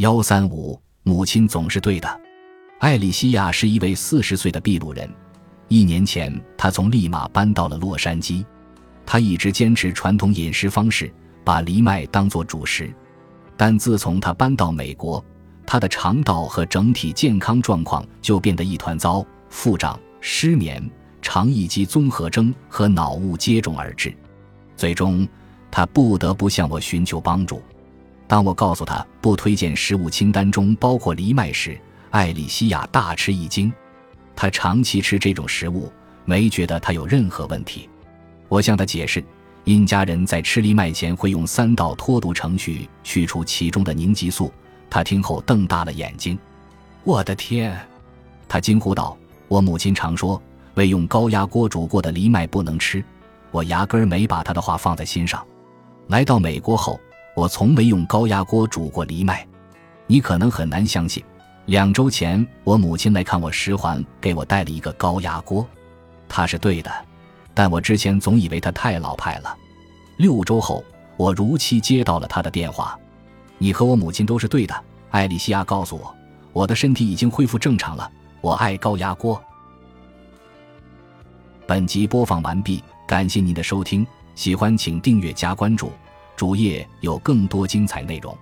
幺三五，母亲总是对的。艾莉西亚是一位四十岁的秘鲁人。一年前，她从利马搬到了洛杉矶。她一直坚持传统饮食方式，把藜麦当作主食。但自从她搬到美国，她的肠道和整体健康状况就变得一团糟，腹胀、失眠、肠易激综合征和脑雾接踵而至。最终，她不得不向我寻求帮助。当我告诉他不推荐食物清单中包括藜麦时，艾莉西亚大吃一惊。她长期吃这种食物，没觉得它有任何问题。我向她解释，印加人在吃藜麦前会用三道脱毒程序去除其中的凝集素。他听后瞪大了眼睛：“我的天！”他惊呼道：“我母亲常说，未用高压锅煮过的藜麦不能吃。我压根儿没把她的话放在心上。来到美国后。”我从没用高压锅煮过藜麦，你可能很难相信。两周前，我母亲来看我时，还给我带了一个高压锅。她是对的，但我之前总以为她太老派了。六周后，我如期接到了她的电话：“你和我母亲都是对的。”艾莉西亚告诉我：“我的身体已经恢复正常了。我爱高压锅。”本集播放完毕，感谢您的收听，喜欢请订阅加关注。主页有更多精彩内容。